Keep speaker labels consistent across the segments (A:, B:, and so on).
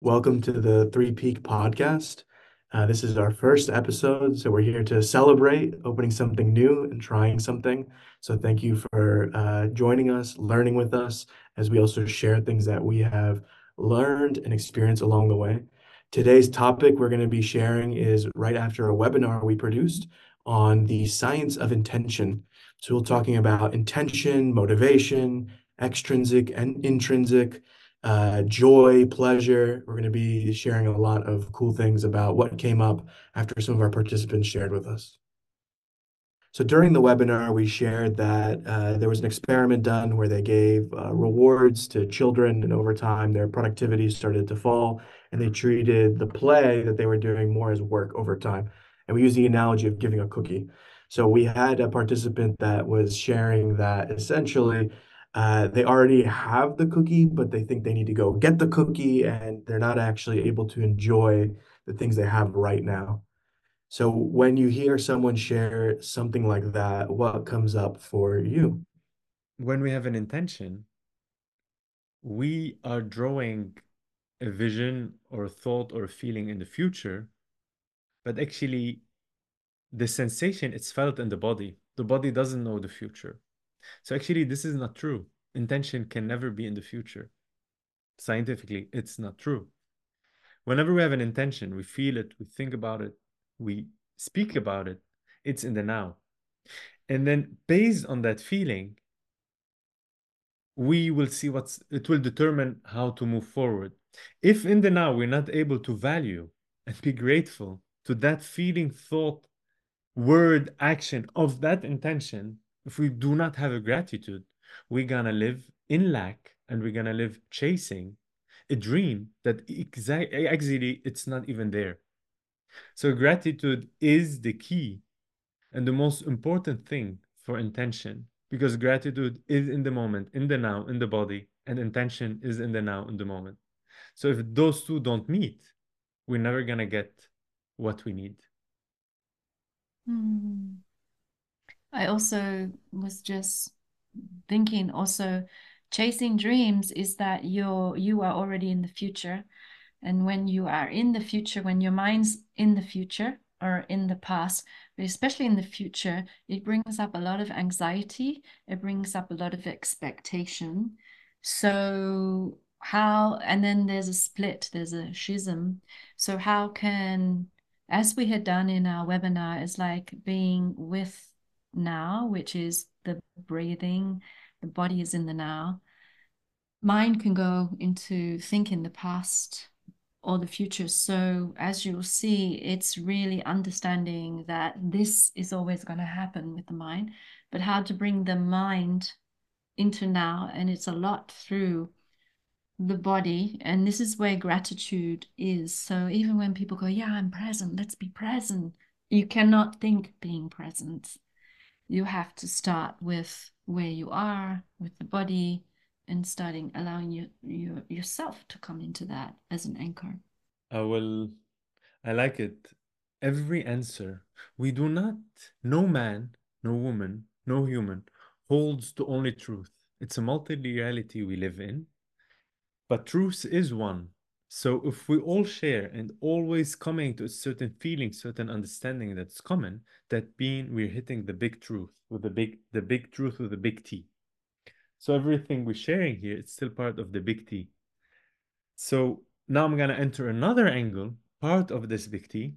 A: Welcome to the Three Peak Podcast. Uh, this is our first episode, so we're here to celebrate opening something new and trying something. So thank you for uh, joining us, learning with us, as we also share things that we have learned and experienced along the way. Today's topic we're going to be sharing is right after a webinar we produced on the science of intention. So we're talking about intention, motivation, extrinsic and intrinsic, uh, joy, pleasure. We're going to be sharing a lot of cool things about what came up after some of our participants shared with us. So during the webinar, we shared that uh, there was an experiment done where they gave uh, rewards to children, and over time, their productivity started to fall, and they treated the play that they were doing more as work over time. And we use the analogy of giving a cookie. So we had a participant that was sharing that essentially uh, they already have the cookie, but they think they need to go get the cookie, and they're not actually able to enjoy the things they have right now. So when you hear someone share something like that, what comes up for you?
B: When we have an intention, we are drawing a vision or a thought or a feeling in the future, but actually the sensation it's felt in the body. The body doesn't know the future. So actually this is not true. Intention can never be in the future. Scientifically, it's not true. Whenever we have an intention, we feel it, we think about it, we speak about it, it's in the now. And then based on that feeling, we will see what's it will determine how to move forward. If in the now we're not able to value and be grateful to that feeling, thought, word, action of that intention, if we do not have a gratitude, we're gonna live in lack and we're gonna live chasing a dream that exactly actually it's not even there. So gratitude is the key and the most important thing for intention because gratitude is in the moment, in the now, in the body, and intention is in the now, in the moment. So if those two don't meet, we're never gonna get what we need.
C: Hmm. I also was just thinking also chasing dreams is that you're you are already in the future. And when you are in the future when your mind's in the future or in the past but especially in the future it brings up a lot of anxiety. It brings up a lot of expectation. So how and then there's a split there's a schism. So how can as we had done in our webinar is like being with now which is the breathing, the body is in the now. Mind can go into thinking the past or the future. So, as you'll see, it's really understanding that this is always going to happen with the mind, but how to bring the mind into now. And it's a lot through the body. And this is where gratitude is. So, even when people go, Yeah, I'm present, let's be present, you cannot think being present you have to start with where you are with the body and starting allowing you, you yourself to come into that as an anchor.
B: I will i like it. Every answer we do not no man no woman no human holds to only truth. It's a multi-reality we live in but truth is one so if we all share and always coming to a certain feeling, certain understanding that's common, that being we're hitting the big truth with the big the big truth with the big T. So everything we're sharing here, it's still part of the big T. So now I'm gonna enter another angle, part of this big T.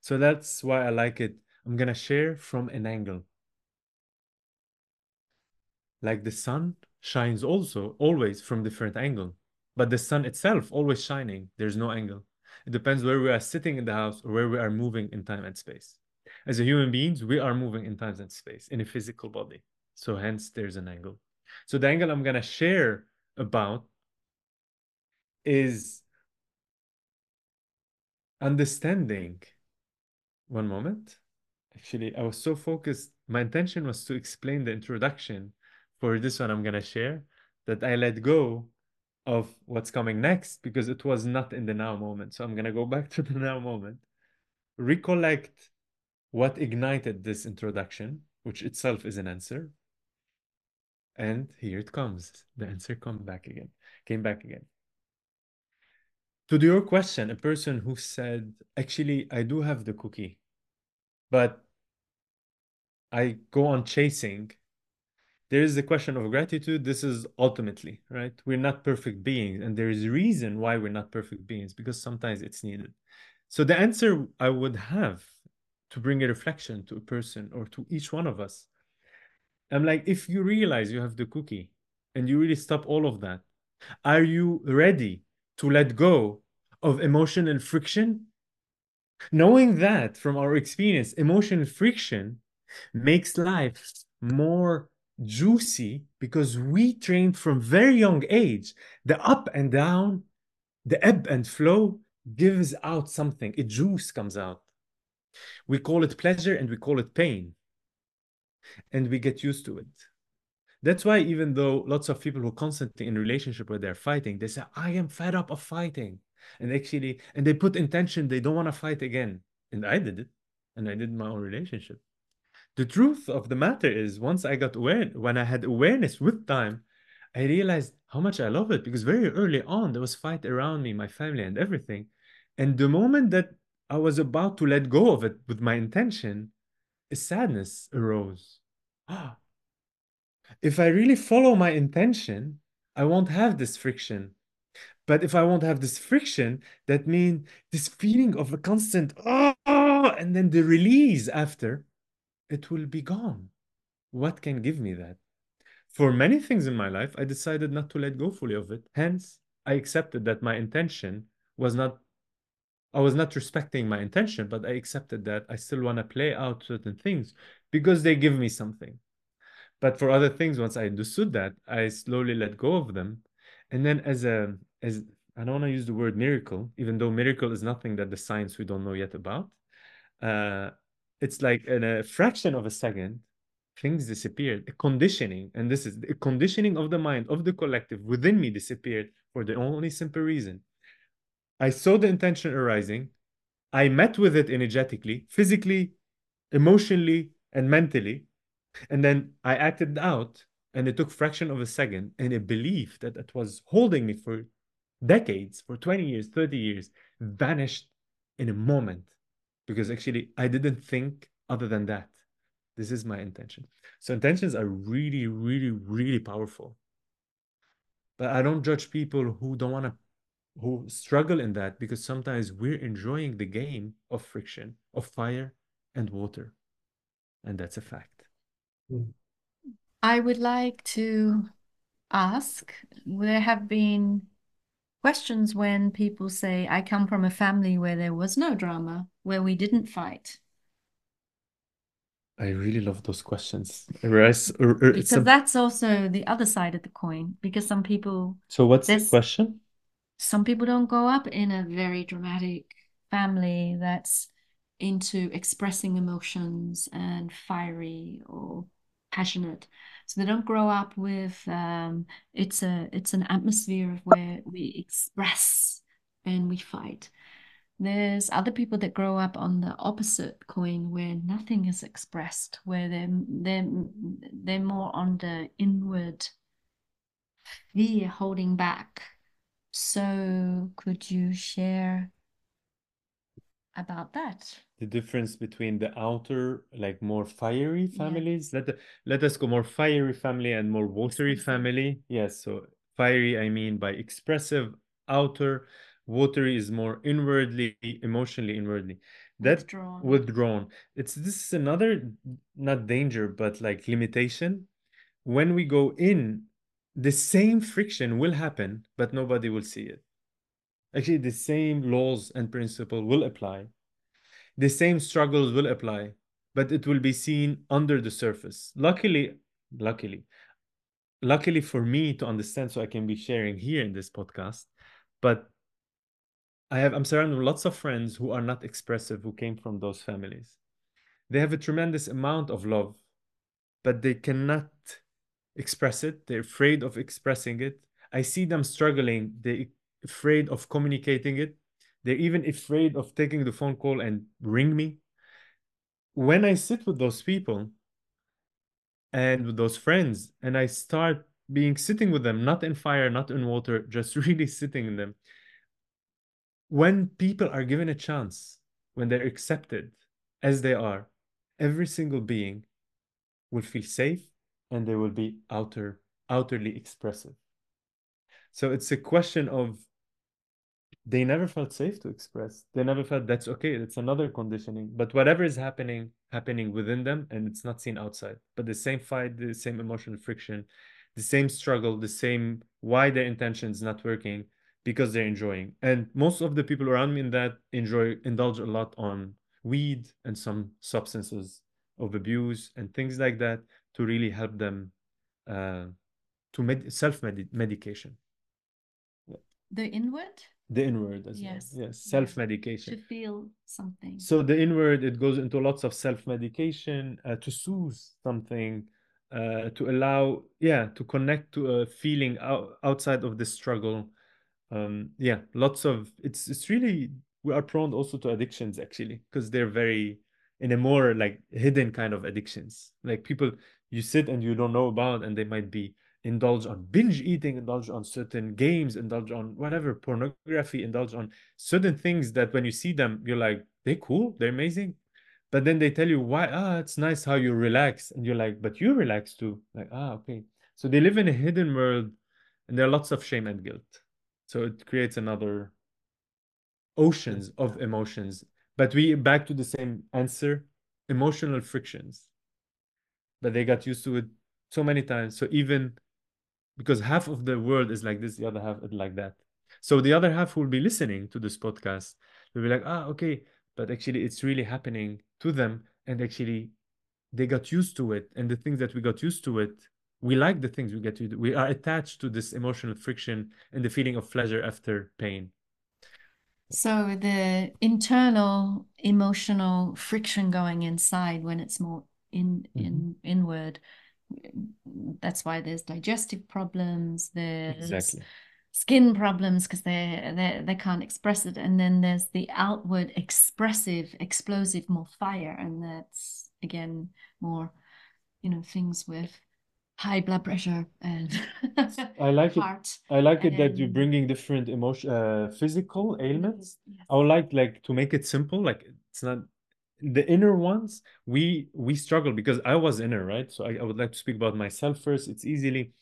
B: So that's why I like it. I'm gonna share from an angle. Like the sun shines also always from different angle but the sun itself always shining. There's no angle. It depends where we are sitting in the house or where we are moving in time and space. As a human beings, we are moving in time and space in a physical body. So hence there's an angle. So the angle I'm gonna share about is understanding. One moment. Actually, I was so focused. My intention was to explain the introduction for this one I'm gonna share that I let go of what's coming next because it was not in the now moment. So I'm going to go back to the now moment, recollect what ignited this introduction, which itself is an answer. And here it comes. The answer come back again, came back again. to your question, a person who said, actually, I do have the cookie, but I go on chasing. There is the question of gratitude. This is ultimately, right? We're not perfect beings, and there is a reason why we're not perfect beings because sometimes it's needed. So the answer I would have to bring a reflection to a person or to each one of us, I'm like, if you realize you have the cookie and you really stop all of that, are you ready to let go of emotional friction? Knowing that from our experience, emotional friction makes life more juicy because we trained from very young age the up and down, the ebb and flow gives out something, a juice comes out. We call it pleasure and we call it pain. And we get used to it. That's why even though lots of people who constantly in relationship where they're fighting, they say, I am fed up of fighting. And actually, and they put intention, they don't want to fight again. And I did it. And I did my own relationship. The truth of the matter is once I got aware, when I had awareness with time, I realized how much I love it because very early on there was fight around me, my family, and everything. And the moment that I was about to let go of it with my intention, a sadness arose. if I really follow my intention, I won't have this friction. But if I won't have this friction, that means this feeling of a constant oh, and then the release after, it will be gone. What can give me that? For many things in my life, I decided not to let go fully of it. Hence, I accepted that my intention was not I was not respecting my intention, but I accepted that I still want to play out certain things because they give me something. But for other things, once I understood that, I slowly let go of them. And then as a as I don't want to use the word miracle, even though miracle is nothing that the science we don't know yet about. Uh, it's like in a fraction of a second, things disappeared. A conditioning, and this is the conditioning of the mind of the collective within me disappeared for the only simple reason I saw the intention arising. I met with it energetically, physically, emotionally, and mentally. And then I acted out, and it took fraction of a second, and a belief that it was holding me for decades, for 20 years, 30 years, vanished in a moment. Because actually, I didn't think other than that. This is my intention. So intentions are really, really, really powerful. But I don't judge people who don't want to who struggle in that because sometimes we're enjoying the game of friction, of fire and water. And that's a fact.
C: Hmm. I would like to ask there have been questions when people say, I come from a family where there was no drama, where we didn't fight.
B: I really love those questions.
C: Uh, uh, because a... that's also the other side of the coin. Because some people.
B: So, what's the question?
C: some people don't grow up in a very dramatic family that's into expressing emotions and fiery or passionate so they don't grow up with um, it's a it's an atmosphere where we express and we fight. There's other people that grow up on the opposite coin where nothing is expressed where they're they're they're more on the inward fear holding back. So could you share about that?
B: The difference between the outer, like more fiery families. Yeah. Let let us go more fiery family and more watery family. Yes, so fiery I mean by expressive, outer, watery is more inwardly, emotionally inwardly. That withdrawn. withdrawn. It's this is another not danger, but like limitation. When we go in the same friction will happen, but nobody will see it. Actually, the same laws and principle will apply. The same struggles will apply, but it will be seen under the surface. Luckily, luckily, luckily for me to understand, so I can be sharing here in this podcast. But I have I'm surrounded with lots of friends who are not expressive, who came from those families. They have a tremendous amount of love, but they cannot express it. They're afraid of expressing it. I see them struggling. They're afraid of communicating it. They're even afraid of taking the phone call and ring me. When I sit with those people and with those friends, and I start being sitting with them, not in fire, not in water, just really sitting in them, when people are given a chance, when they're accepted as they are, every single being will feel safe and they will be outer outwardly expressive. So it's a question of they never felt safe to express. They never felt that's okay. It's another conditioning. But whatever is happening, happening within them, and it's not seen outside. But the same fight, the same emotional friction, the same struggle, the same why their intention is not working because they're enjoying. And most of the people around me in that enjoy indulge a lot on weed and some substances of abuse and things like that to really help them uh, to med- self medication.
C: The inward?
B: The inward as
C: yes.
B: well. Yes, self medication.
C: To feel something.
B: So the inward, it goes into lots of self medication uh, to soothe something, uh, to allow, yeah, to connect to a feeling out, outside of the struggle. Um, yeah, lots of it's it's really we are prone also to addictions actually because they're very in a more like hidden kind of addictions. Like people you sit and you don't know about, and they might be indulge on binge eating, indulge on certain games, indulge on whatever pornography, indulge on certain things that when you see them, you're like, they're cool, they're amazing. But then they tell you why, ah, it's nice how you relax. And you're like, but you relax too. Like, ah, okay. So they live in a hidden world and there are lots of shame and guilt. So it creates another oceans of emotions. But we back to the same answer emotional frictions. But they got used to it so many times. So even because half of the world is like this, the other half is like that. So the other half will be listening to this podcast. They'll be like, ah, okay, but actually it's really happening to them. And actually they got used to it. And the things that we got used to it, we like the things we get to do. We are attached to this emotional friction and the feeling of pleasure after pain.
C: So the internal emotional friction going inside when it's more in in mm-hmm. inward that's why there's digestive problems there's exactly. skin problems because they they they can't express it and then there's the outward expressive explosive more fire and that's again more you know things with high blood pressure and
B: I like heart. it. I like it that you're bringing different emotion, uh, physical ailments. Yes. I would like like to make it simple. Like it's not the inner ones we we struggle because i was inner right? So I, I, would like to speak about myself first. It's easily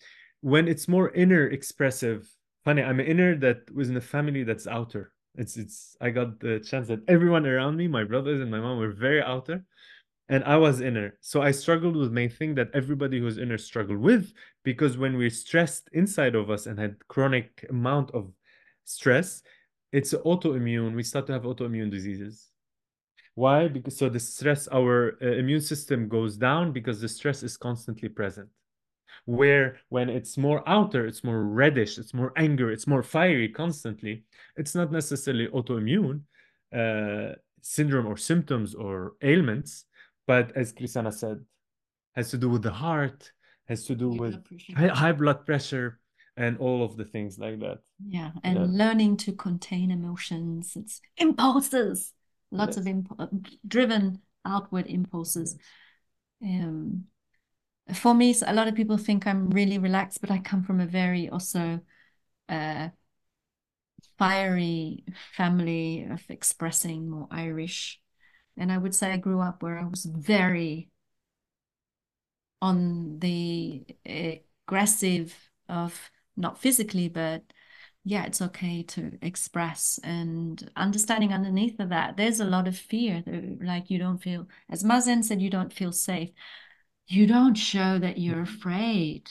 B: when it's more inner expressive funny i'm inner that was in a family that's outer. It's it's i got the chance that everyone around me my brothers and my mom were very outer and i was inner. So i struggled with my thing that everybody who's inner struggled with because when we're stressed inside of us and had chronic amount of stress it's autoimmune. We start to have autoimmune diseases why? Because so the stress, our uh, immune system goes down because the stress is constantly present. Where when it's more outer, it's more reddish, it's more anger, it's more fiery constantly. It's not necessarily autoimmune uh, syndrome or symptoms or ailments, but as Christiana said, has to do with the heart, has to do high with high, high blood pressure, and all of the things like that.
C: Yeah, and yeah. learning to contain emotions, it's impulses lots yes. of imp- uh, driven outward impulses. Um, for me, a lot of people think I'm really relaxed, but I come from a very also uh, fiery family of expressing more Irish. And I would say I grew up where I was very on the aggressive of not physically, but yeah, it's okay to express and understanding underneath of that, there's a lot of fear. Like you don't feel, as Mazen said, you don't feel safe. You don't show that you're afraid.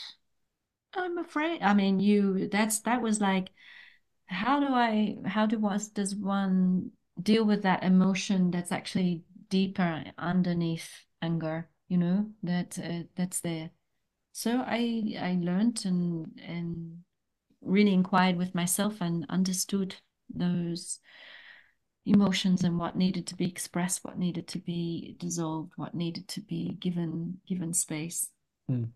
C: I'm afraid. I mean, you, that's, that was like, how do I, how do was, does one deal with that emotion that's actually deeper underneath anger, you know, that, uh, that's there. So I, I learned and, and really inquired with myself and understood those emotions and what needed to be expressed, what needed to be dissolved, what needed to be given given space. Mm.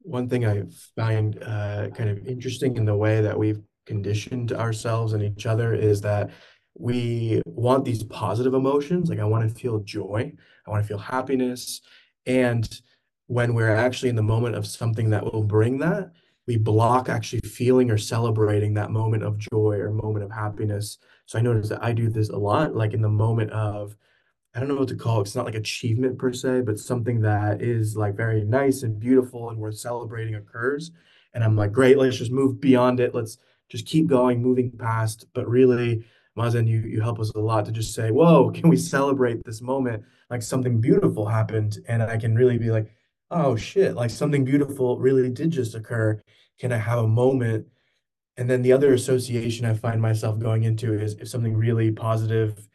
A: One thing I find uh, kind of interesting in the way that we've conditioned ourselves and each other is that we want these positive emotions. Like I want to feel joy, I want to feel happiness, and when we're actually in the moment of something that will bring that, we block actually feeling or celebrating that moment of joy or moment of happiness. So I notice that I do this a lot, like in the moment of, I don't know what to call it. It's not like achievement per se, but something that is like very nice and beautiful and worth celebrating occurs. And I'm like, great, let's just move beyond it. Let's just keep going, moving past. But really, Mazen, you you help us a lot to just say, whoa, can we celebrate this moment? Like something beautiful happened, and I can really be like, oh shit, like something beautiful really did just occur. Can I have a moment? And then the other association I find myself going into is if something really positive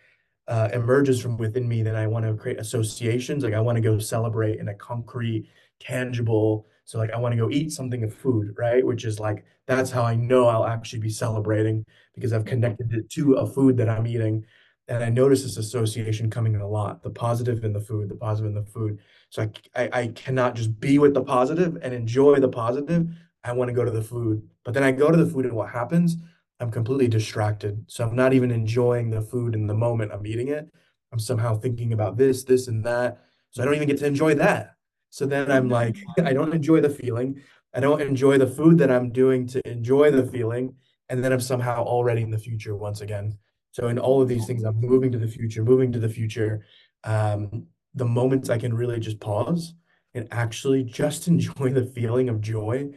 A: uh, emerges from within me, then I want to create associations. Like I want to go celebrate in a concrete, tangible. So like I want to go eat something of food, right? Which is like that's how I know I'll actually be celebrating because I've connected it to a food that I'm eating. And I notice this association coming in a lot, the positive in the food, the positive in the food. So I, I, I cannot just be with the positive and enjoy the positive. I want to go to the food. But then I go to the food and what happens? I'm completely distracted. So I'm not even enjoying the food in the moment I'm eating it. I'm somehow thinking about this, this, and that. So I don't even get to enjoy that. So then I'm mm-hmm. like, I don't enjoy the feeling. I don't enjoy the food that I'm doing to enjoy the feeling. And then I'm somehow already in the future once again. So in all of these things, I'm moving to the future, moving to the future. Um, the moments I can really just pause and actually just enjoy the feeling of joy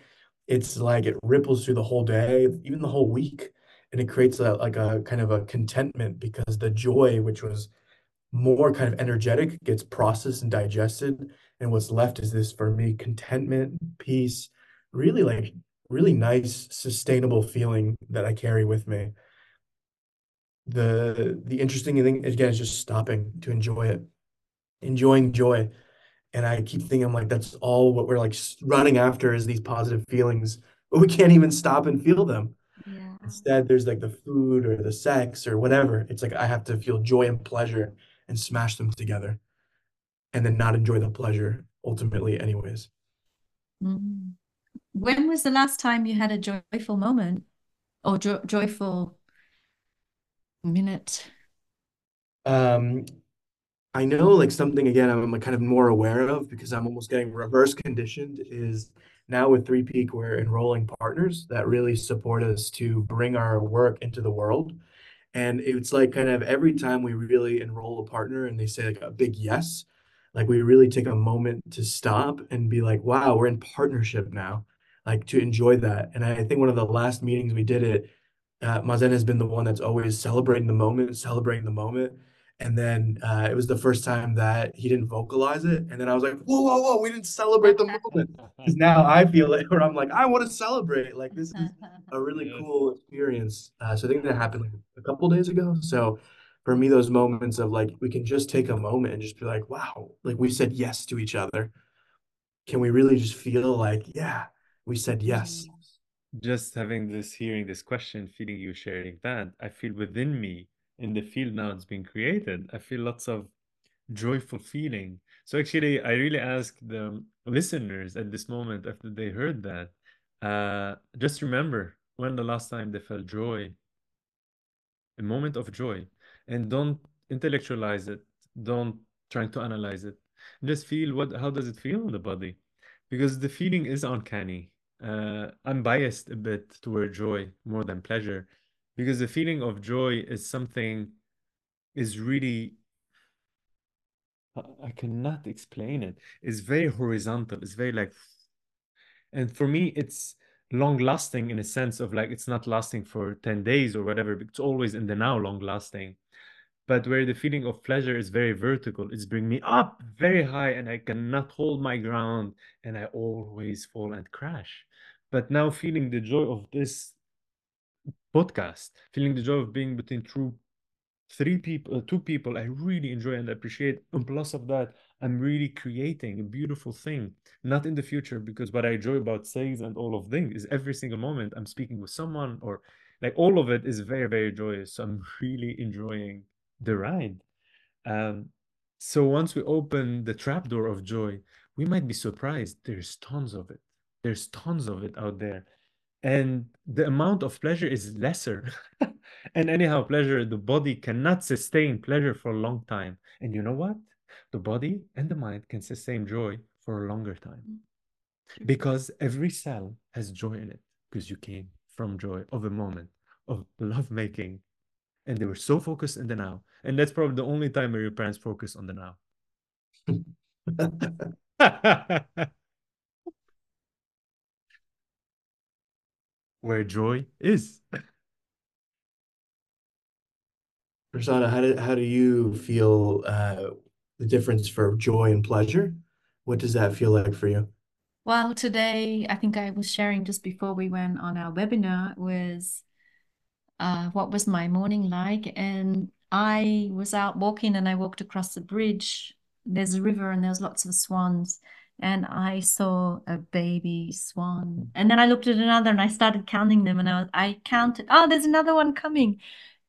A: it's like it ripples through the whole day, even the whole week. And it creates a like a kind of a contentment because the joy, which was more kind of energetic, gets processed and digested. And what's left is this for me contentment, peace, really like really nice, sustainable feeling that I carry with me. The the interesting thing again is just stopping to enjoy it, enjoying joy and I keep thinking, I'm like, that's all what we're like running after is these positive feelings, but we can't even stop and feel them.
C: Yeah.
A: Instead, there's like the food or the sex or whatever. It's like I have to feel joy and pleasure and smash them together and then not enjoy the pleasure ultimately, anyways.
C: Mm. When was the last time you had a joyful moment or jo joyful minute?
A: Um, I know like something again I'm kind of more aware of because I'm almost getting reverse conditioned is now with Three Peak we're enrolling partners that really support us to bring our work into the world. And it's like kind of every time we really enroll a partner and they say like a big yes, like we really take a moment to stop and be like, wow, we're in partnership now, like to enjoy that. And I think one of the last meetings we did it, uh, Mazen has been the one that's always celebrating the moment, celebrating the moment. And then uh, it was the first time that he didn't vocalize it. And then I was like, whoa, whoa, whoa, we didn't celebrate the moment. Because now I feel it where I'm like, I want to celebrate. Like, this is a really yes. cool experience. Uh, so I think that happened like a couple days ago. So for me, those moments of like, we can just take a moment and just be like, wow, like we said yes to each other. Can we really just feel like, yeah, we said yes?
B: Just having this, hearing this question, feeling you sharing that, I feel within me in the field now it's being created, I feel lots of joyful feeling. So actually, I really ask the listeners at this moment after they heard that, uh, just remember when the last time they felt joy, a moment of joy, and don't intellectualize it. Don't try to analyze it. Just feel what. How does it feel in the body? Because the feeling is uncanny. Uh, I'm biased a bit toward joy more than pleasure because the feeling of joy is something is really I cannot explain it. It's very horizontal. It's very like, and for me, it's long lasting in a sense of like it's not lasting for 10 days or whatever, it's always in the now long lasting. But where the feeling of pleasure is very vertical, it's bring me up very high and I cannot hold my ground and I always fall and crash. But now feeling the joy of this podcast, feeling the joy of being between true three people, uh, two people I really enjoy and appreciate. And plus of that, I'm really creating a beautiful thing, not in the future, because what I enjoy about sales and all of things is every single moment I'm speaking with someone or like all of it is very, very joyous. So I'm really enjoying the ride. Um, so once we open the trapdoor of joy, we might be surprised. There's tons of it. There's tons of it out there. And the amount of pleasure is lesser. And anyhow pleasure the body cannot sustain pleasure for a long time. And you know what? The body and the mind can sustain joy for a longer time. Because every cell has joy in it. Because you came from joy of a moment of love making and they were so focused in the now. And that's probably the only time where your parents focus on the now where joy is
A: Prasanna, how do how do you feel uh, the difference for joy and pleasure? What does that feel like for you?
C: Well, today I think I was sharing just before we went on our webinar was uh, what was my morning like, and I was out walking and I walked across the bridge. There's a river and there's lots of swans, and I saw a baby swan, and then I looked at another and I started counting them, and I was, I counted. Oh, there's another one coming.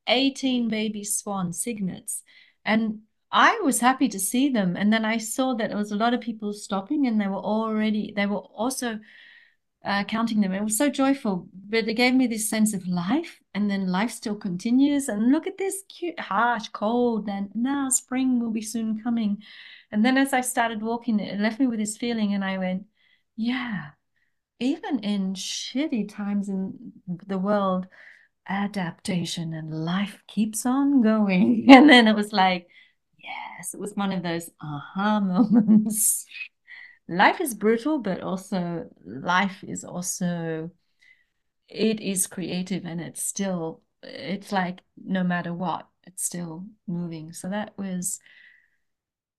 C: 18 baby swan cygnets. And I was happy to see them. And then I saw that there was a lot of people stopping and they were already, they were also uh, counting them. It was so joyful, but it gave me this sense of life. And then life still continues. And look at this cute, harsh, cold, and now spring will be soon coming. And then as I started walking, it left me with this feeling, and I went, yeah, even in shitty times in the world, adaptation and life keeps on going. And then it was like, yes, it was one of those aha moments. life is brutal, but also life is also, it is creative and it's still, it's like no matter what, it's still moving. So that was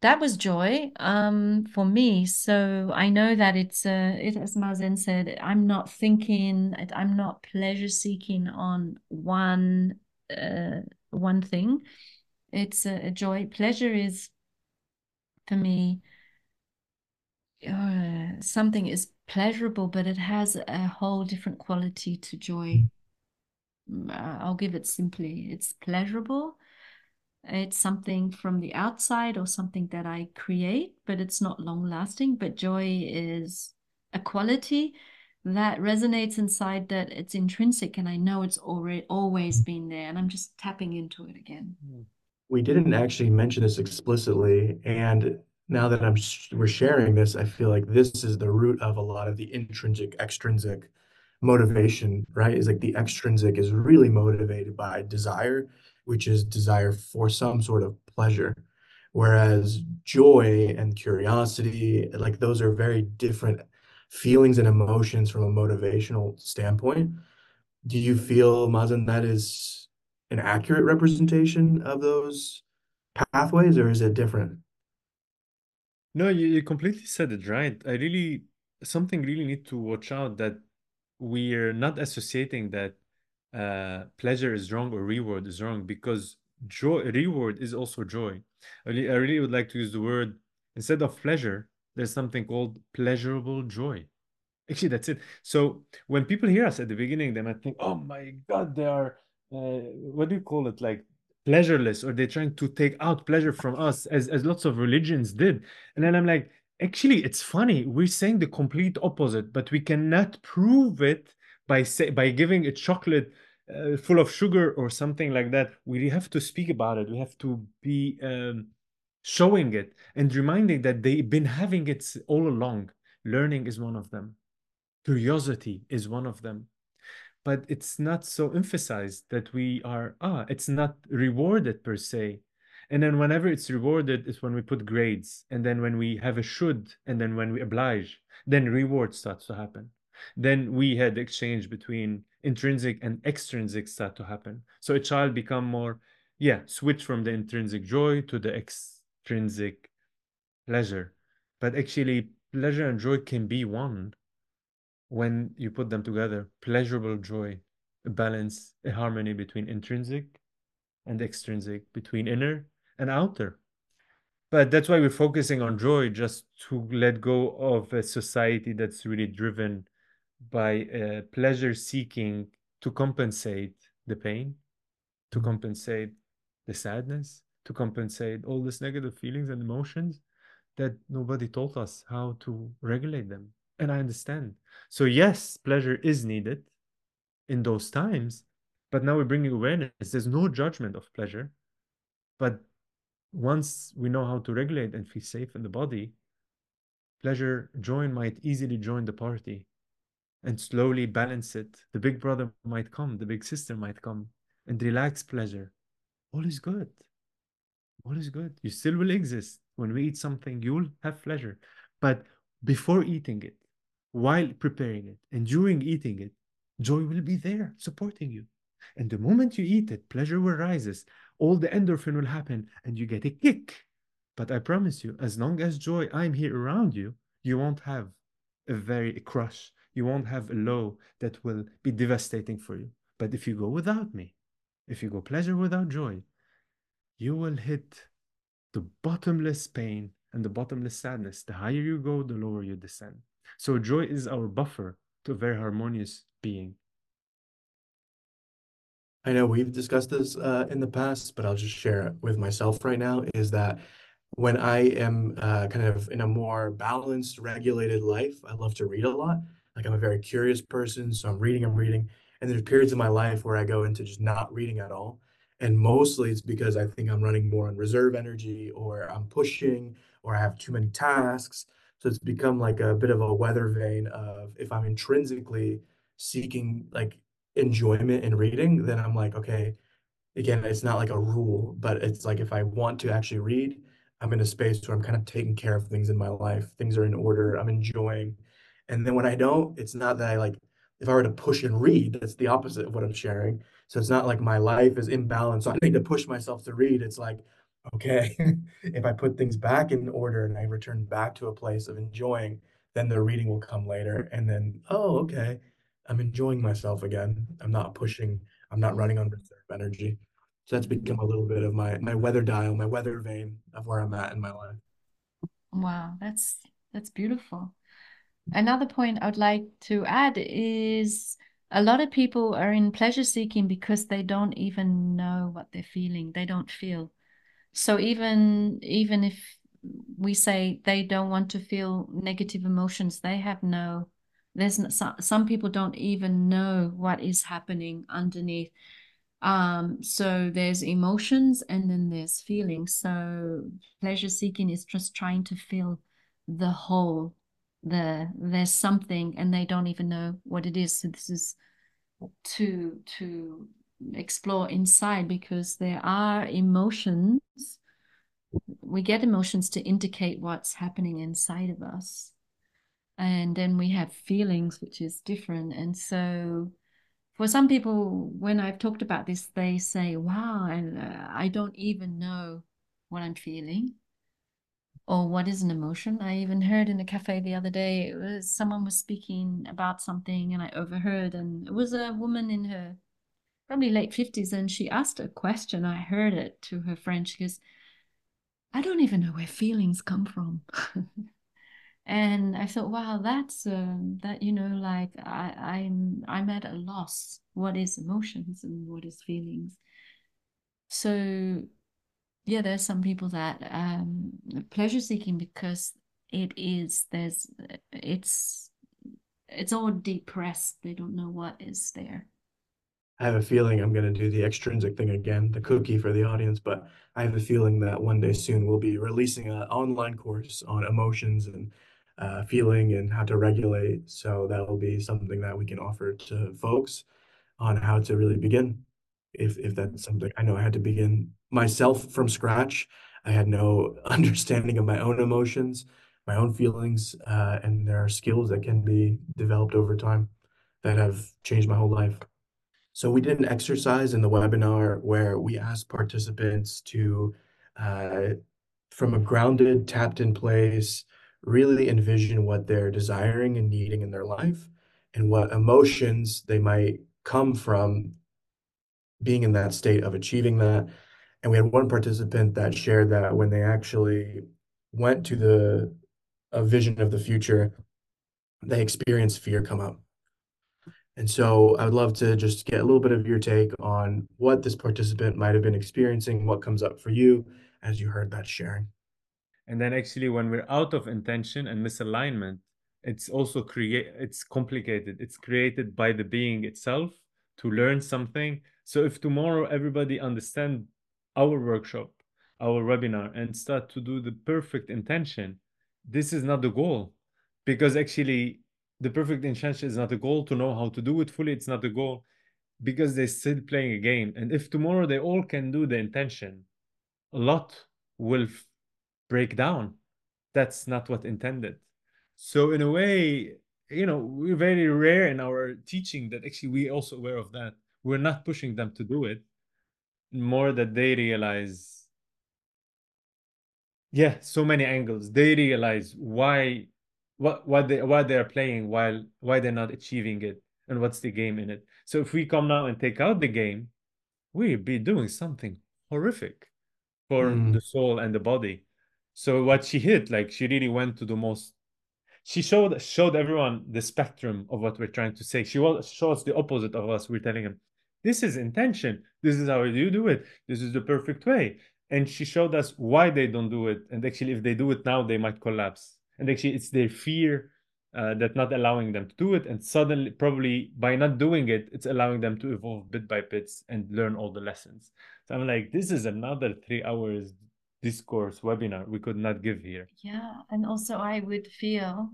C: that was joy um, for me. So I know that it's uh, it, as Mazen said, I'm not thinking, I'm not pleasure seeking on one uh, one thing. It's a, a, joy. Pleasure is for me uh, something is pleasurable, but it has a whole different quality to joy. Mm, I'll give it simply. It's pleasurable it's something from the outside or something that I create, but it's not long lasting. But joy is a quality that resonates inside that it's intrinsic and I know it's already always been there and I'm just tapping into it again.
A: We didn't actually mention this explicitly and now that I'm we're sharing this I feel like this is the root of a lot of the intrinsic extrinsic motivation, right? Is like the extrinsic is really motivated by desire which is desire for some sort of pleasure. Whereas joy and curiosity, like those are very different feelings and emotions from a motivational standpoint. Do you feel, Mazen, that is an accurate representation of those pathways, or is it different?
B: No, you, you completely said it right. I really, something really need to watch out that we're not associating that uh, pleasure is wrong or reward is wrong because joy reward is also joy. I really, I really would like to use the word instead of pleasure. There's something called pleasurable joy. Actually, that's it. So when people hear us at the beginning, they might think, "Oh my God, they are uh, what do you call it? Like pleasureless, or they're trying to take out pleasure from us, as as lots of religions did." And then I'm like, actually, it's funny. We're saying the complete opposite, but we cannot prove it by say by giving a chocolate uh, full of sugar or something like that. We have to speak about it. We have to be um, showing it and reminding that they've been having it all along. Learning is one of them. Curiosity is one of them but it's not so emphasized that we are ah it's not rewarded per se and then whenever it's rewarded is when we put grades and then when we have a should and then when we oblige then reward starts to happen then we had exchange between intrinsic and extrinsic start to happen. So a child become more, yeah, switch from the intrinsic joy to the extrinsic pleasure. But actually, pleasure and joy can be one when you put them together. Pleasurable joy, a balance, a harmony between intrinsic and extrinsic, between inner and outer. But that's why we're focusing on joy, just to let go of a society that's really driven by uh, pleasure seeking to compensate the pain, to mm-hmm. compensate the sadness, to compensate all these negative feelings and emotions that nobody taught us how to regulate them. And I understand. So, yes, pleasure is needed in those times, but now we're bringing awareness. There's no judgment of pleasure. But once we know how to regulate and feel safe in the body, pleasure, joy might easily join the party and slowly balance it. The big brother might come, the big sister might come, and relax pleasure. All is good. All is good. You still will exist. When we eat something, you'll have pleasure. But before eating it, while preparing it, and during eating it, joy will be there supporting you. And the moment you eat it, pleasure will rises, all the endorphin will happen, and you get a kick. But I promise you, as long as joy, I'm here around you, you won't have a very crush. You won't have a low that will be devastating for you. But if you go without me, if you go pleasure without joy, you will hit the bottomless pain and the bottomless sadness. The higher you go, the lower you descend. So joy is our buffer to a very harmonious being.
A: I know we've discussed this uh, in the past, but I'll just share it with myself right now is that when I am uh, kind of in a more balanced, regulated life, I love to read a lot. Like I'm a very curious person, so I'm reading, I'm reading. And there's periods in my life where I go into just not reading at all. And mostly it's because I think I'm running more on reserve energy or I'm pushing or I have too many tasks. So it's become like a bit of a weather vane of if I'm intrinsically seeking like enjoyment in reading, then I'm like, okay, again, it's not like a rule, but it's like if I want to actually read, I'm in a space where I'm kind of taking care of things in my life. Things are in order. I'm enjoying. And then when I don't, it's not that I like, if I were to push and read, that's the opposite of what I'm sharing. So it's not like my life is imbalanced. So I need to push myself to read. It's like, okay, if I put things back in order and I return back to a place of enjoying, then the reading will come later. And then, oh, okay, I'm enjoying myself again. I'm not pushing, I'm not running on reserve energy. So that's become a little bit of my my weather dial, my weather vane of where I'm at in my life.
C: Wow, that's that's beautiful. Another point I would like to add is a lot of people are in pleasure seeking because they don't even know what they're feeling. They don't feel. So even even if we say they don't want to feel negative emotions, they have no there's some, some people don't even know what is happening underneath um, so there's emotions and then there's feelings. So pleasure seeking is just trying to fill the hole. The there's something and they don't even know what it is. So this is to to explore inside because there are emotions. We get emotions to indicate what's happening inside of us. And then we have feelings, which is different. And so for some people, when I've talked about this, they say, wow, and uh, I don't even know what I'm feeling or what is an emotion. I even heard in a cafe the other day, was someone was speaking about something and I overheard, and it was a woman in her probably late 50s, and she asked a question. I heard it to her friend. She goes, I don't even know where feelings come from. and I thought, wow, that's uh, that you know, like I, I'm I'm at a loss. What is emotions and what is feelings? So, yeah, there's some people that um, pleasure seeking because it is there's it's it's all depressed. They don't know what is there.
A: I have a feeling I'm going to do the extrinsic thing again, the cookie for the audience, but I have a feeling that one day soon we'll be releasing an online course on emotions and uh, feeling and how to regulate. So that will be something that we can offer to folks on how to really begin. If if that's something I know I had to begin myself from scratch. I had no understanding of my own emotions, my own feelings, uh, and there are skills that can be developed over time that have changed my whole life. So we did an exercise in the webinar where we asked participants to, uh, from a grounded, tapped in place, really envision what they're desiring and needing in their life and what emotions they might come from being in that state of achieving that. And we had one participant that shared that when they actually went to the a vision of the future, they experienced fear come up. And so I would love to just get a little bit of your take on what this participant might have been experiencing, what comes up for you as you heard that sharing.
B: And then actually when we're out of intention and misalignment, it's also create it's complicated. It's created by the being itself to learn something. So if tomorrow everybody understand our workshop, our webinar and start to do the perfect intention, this is not the goal because actually the perfect intention is not a goal to know how to do it fully. It's not a goal because they're still playing a game. And if tomorrow they all can do the intention a lot will break down. That's not what intended. So in a way you know we're very rare in our teaching that actually we also aware of that. We're not pushing them to do it. More that they realize yeah so many angles. They realize why what what they why they're playing while why they're not achieving it and what's the game in it. So if we come now and take out the game we'd be doing something horrific for
A: Mm.
B: the soul and the body. So what she hit like she really went to the most she showed showed everyone the spectrum of what we're trying to say. She was shows the opposite of us we're telling them this is intention. This is how you do it. This is the perfect way. And she showed us why they don't do it. And actually if they do it now they might collapse and actually it's their fear uh, that not allowing them to do it. And suddenly probably by not doing it it's allowing them to evolve bit by bits and learn all the lessons. So i'm like this is another three hours discourse webinar we could not give here.
C: Yeah, and also I would feel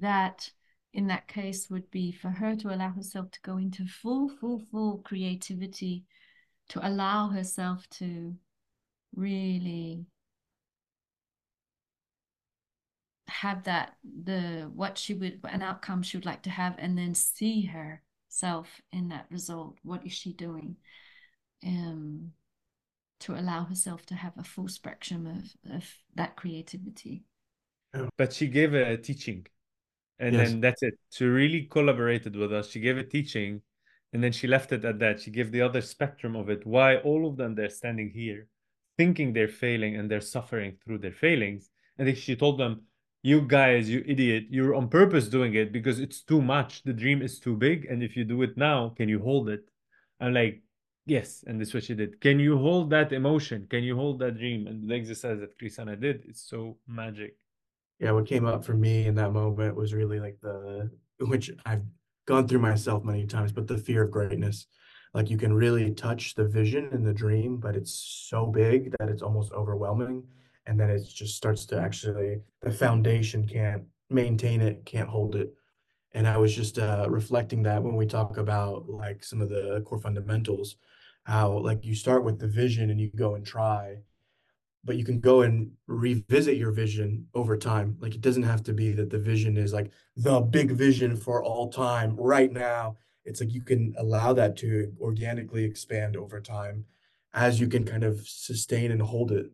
C: that in that case would be for her to allow herself to go into full, full, full creativity, to allow herself to really have that the what she would an outcome she would like to have and then see herself in that result. What is she doing um to allow herself to have a full spectrum of of that creativity?
B: But she gave a teaching and
A: Yes.
B: then that's it. She really collaborated with us. She gave a teaching and then she left it at that. She gave the other spectrum of it. Why all of them they're standing here thinking they're failing and they're suffering through their failings and then she told them you guys you idiot you're on purpose doing it because it's too much. The dream is too big. And if you do it now can you hold it? I'm like yes. And this is what she did. Can you hold that emotion? Can you hold that dream? And the exercise that Krisana did is so magic.
A: Yeah, what came up for me in that moment was really like the, which I've gone through myself many times, but the fear of greatness. Like you can really touch the vision and the dream, but it's so big that it's almost overwhelming. And then it just starts to actually, the foundation can't maintain it, can't hold it. And I was just uh, reflecting that when we talk about like some of the core fundamentals, how like you start with the vision and you go and try, but you can go and revisit your vision over time. Like it doesn't have to be that the vision is like the big vision for all time right now. It's like you can allow that to organically expand over time as you can kind of sustain and hold it.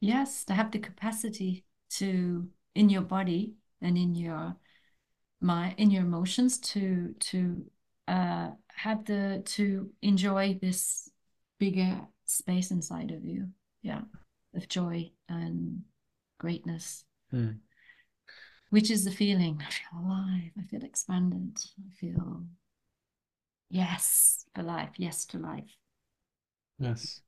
C: Yes to have the capacity to in your body and in your mind in your emotions to to uh have the to enjoy this bigger space inside of you. Yeah of joy and greatness.
B: Hmm.
C: which is the feeling. I feel alive. I feel expanded. I feel yes for life. Yes to life.
B: Yes.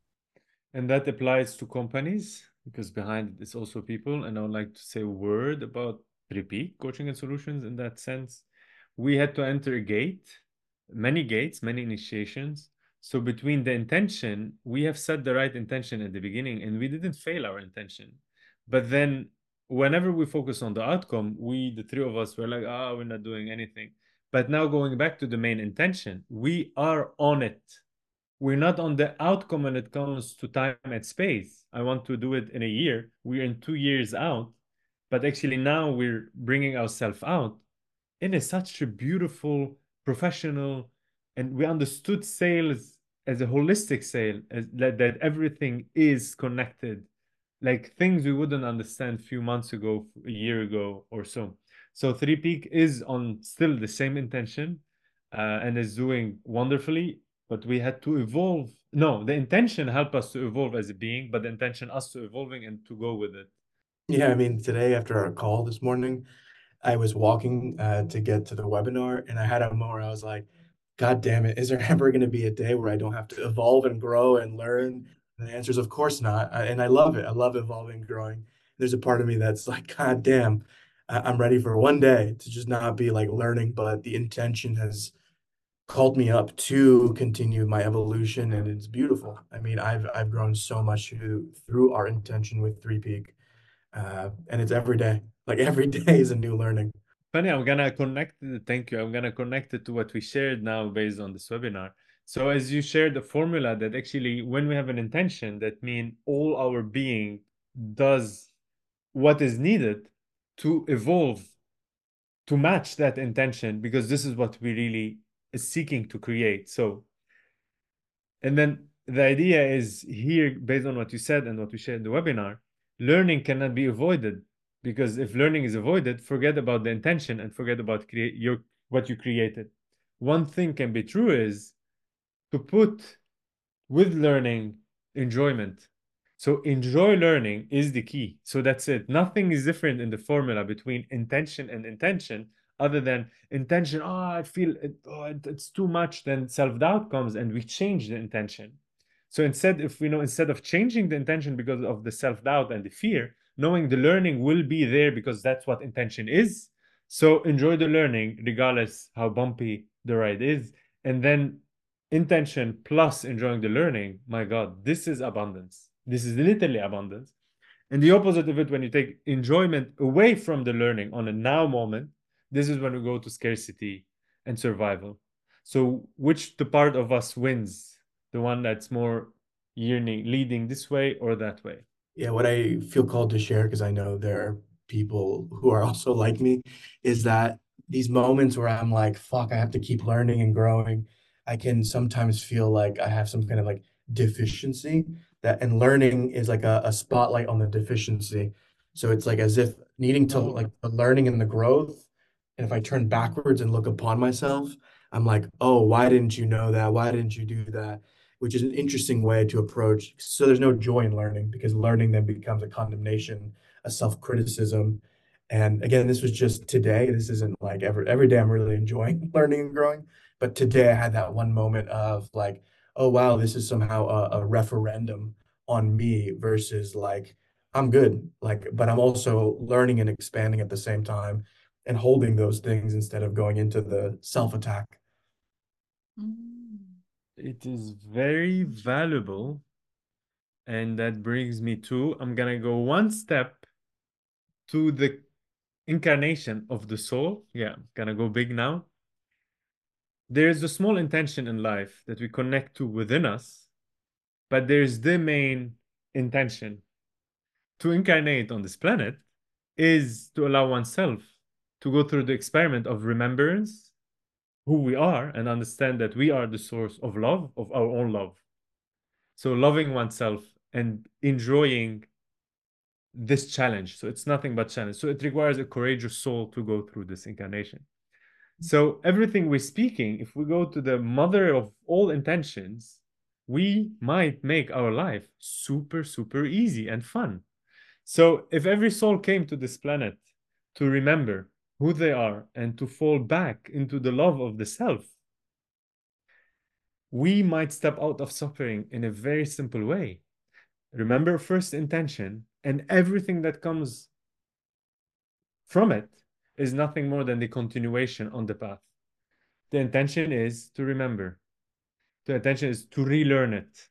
B: And that applies to companies because behind it is also people. And I would like to say a word about Three Peak Coaching and Solutions in that sense. We had to enter a gate, many gates, many initiations. So between the intention, we have set the right intention at the beginning and we didn't fail our intention. But then whenever we focus on the outcome, we, the three of us, were like, ah, we're not doing anything. But now going back to the main intention, we are on it we're not on the outcome when it comes to time and space. I want to do it in a year. We're in two years out, but actually now we're bringing ourselves out in a, such a beautiful, professional, and we understood sales as a holistic sale, as that, that everything is connected, like things we wouldn't understand a few months ago, a year ago, or so. So Three Peak is on still the same intention, uh, and is doing wonderfully but we had to evolve no the intention helped us to evolve as a being but the intention us to evolving and to go with it
A: Yeah, I mean, today after our call this morning, I was walking uh, to get to the webinar and I had a moment I was like, God damn it, is there ever going to be a day where I don't have to evolve and grow and learn? And the answer is, of course not. And I love it. I love evolving growing. There's a part of me that's like, God damn, I'm ready for one day to just not be like learning, but the intention has called me up to continue my evolution and it's beautiful. I mean, I've I've grown so much through through our intention with Three Peak. uh, and it's every day. Like every day is a new learning.
B: Funny, I'm gonna connect. Thank you. I'm gonna connect it to what we shared now based on this webinar. So as you shared the formula that actually when we have an intention, that mean all our being does what is needed to evolve to match that intention because this is what we really is seeking to create. So and then the idea is here based on what you said and what we shared in the webinar, learning cannot be avoided because if learning is avoided, forget about the intention and forget about create your what you created. One thing can be true is to put with learning enjoyment. So enjoy learning is the key. So that's it. Nothing is different in the formula between intention and intention other than intention. Oh, I feel it, oh, it's too much. Then self-doubt comes and we change the intention. So instead, if we know, instead of changing the intention because of the self-doubt and the fear, knowing the learning will be there because that's what intention is. So enjoy the learning regardless how bumpy the ride is. And then intention plus enjoying the learning, my God, this is abundance. This is literally abundance. And the opposite of it, when you take enjoyment away from the learning on a now moment, this is when we go to scarcity and survival. So, which the part of us wins? The one that's more yearning, leading this way or that way?
A: Yeah, what I feel called to share, because I know there are people who are also like me, is that these moments where I'm like, fuck, I have to keep learning and growing. I can sometimes feel like I have some kind of like deficiency that and learning is like a, a spotlight on the deficiency. So it's like as if needing to like the learning and the growth. And if I turn backwards and look upon myself, I'm like, oh, why didn't you know that? Why didn't you do that? Which is an interesting way to approach. So there's no joy in learning because learning then becomes a condemnation, a self-criticism. And again, this was just today. This isn't like every every day I'm really enjoying learning and growing. But today I had that one moment of like, oh wow, this is somehow a, a referendum on me versus like I'm good. Like, but I'm also learning and expanding at the same time and holding those things instead of going into the self-attack.
B: Mm. It is very valuable. And that brings me to I'm gonna go one step to the incarnation of the soul. Yeah, I'm gonna go big now. There's a small intention in life that we connect to within us, but there's the main intention to incarnate on this planet is to allow oneself to go through the experiment of remembrance who we are and understand that we are the source of love, of our own love. So, loving oneself and enjoying this challenge. So, it's nothing but challenge. So, it requires a courageous soul to go through this incarnation. So, everything we're speaking, if we go to the mother of all intentions, we might make our life super, super easy and fun. So, if every soul came to this planet to remember who they are and to fall back into the love of the self, we might step out of suffering in a very simple way. Remember first intention, and everything that comes from it is nothing more than the continuation on the path. The intention is to remember. The intention is to relearn it.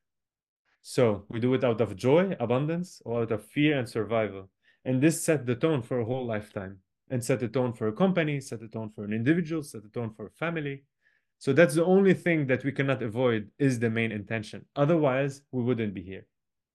B: So we do it out of joy, abundance, or out of fear and survival. And this set the tone for a whole lifetime and set the tone for a company, set the tone for an individual, set the tone for a family. So that's the only thing that we cannot avoid is the main intention. Otherwise, we wouldn't be here.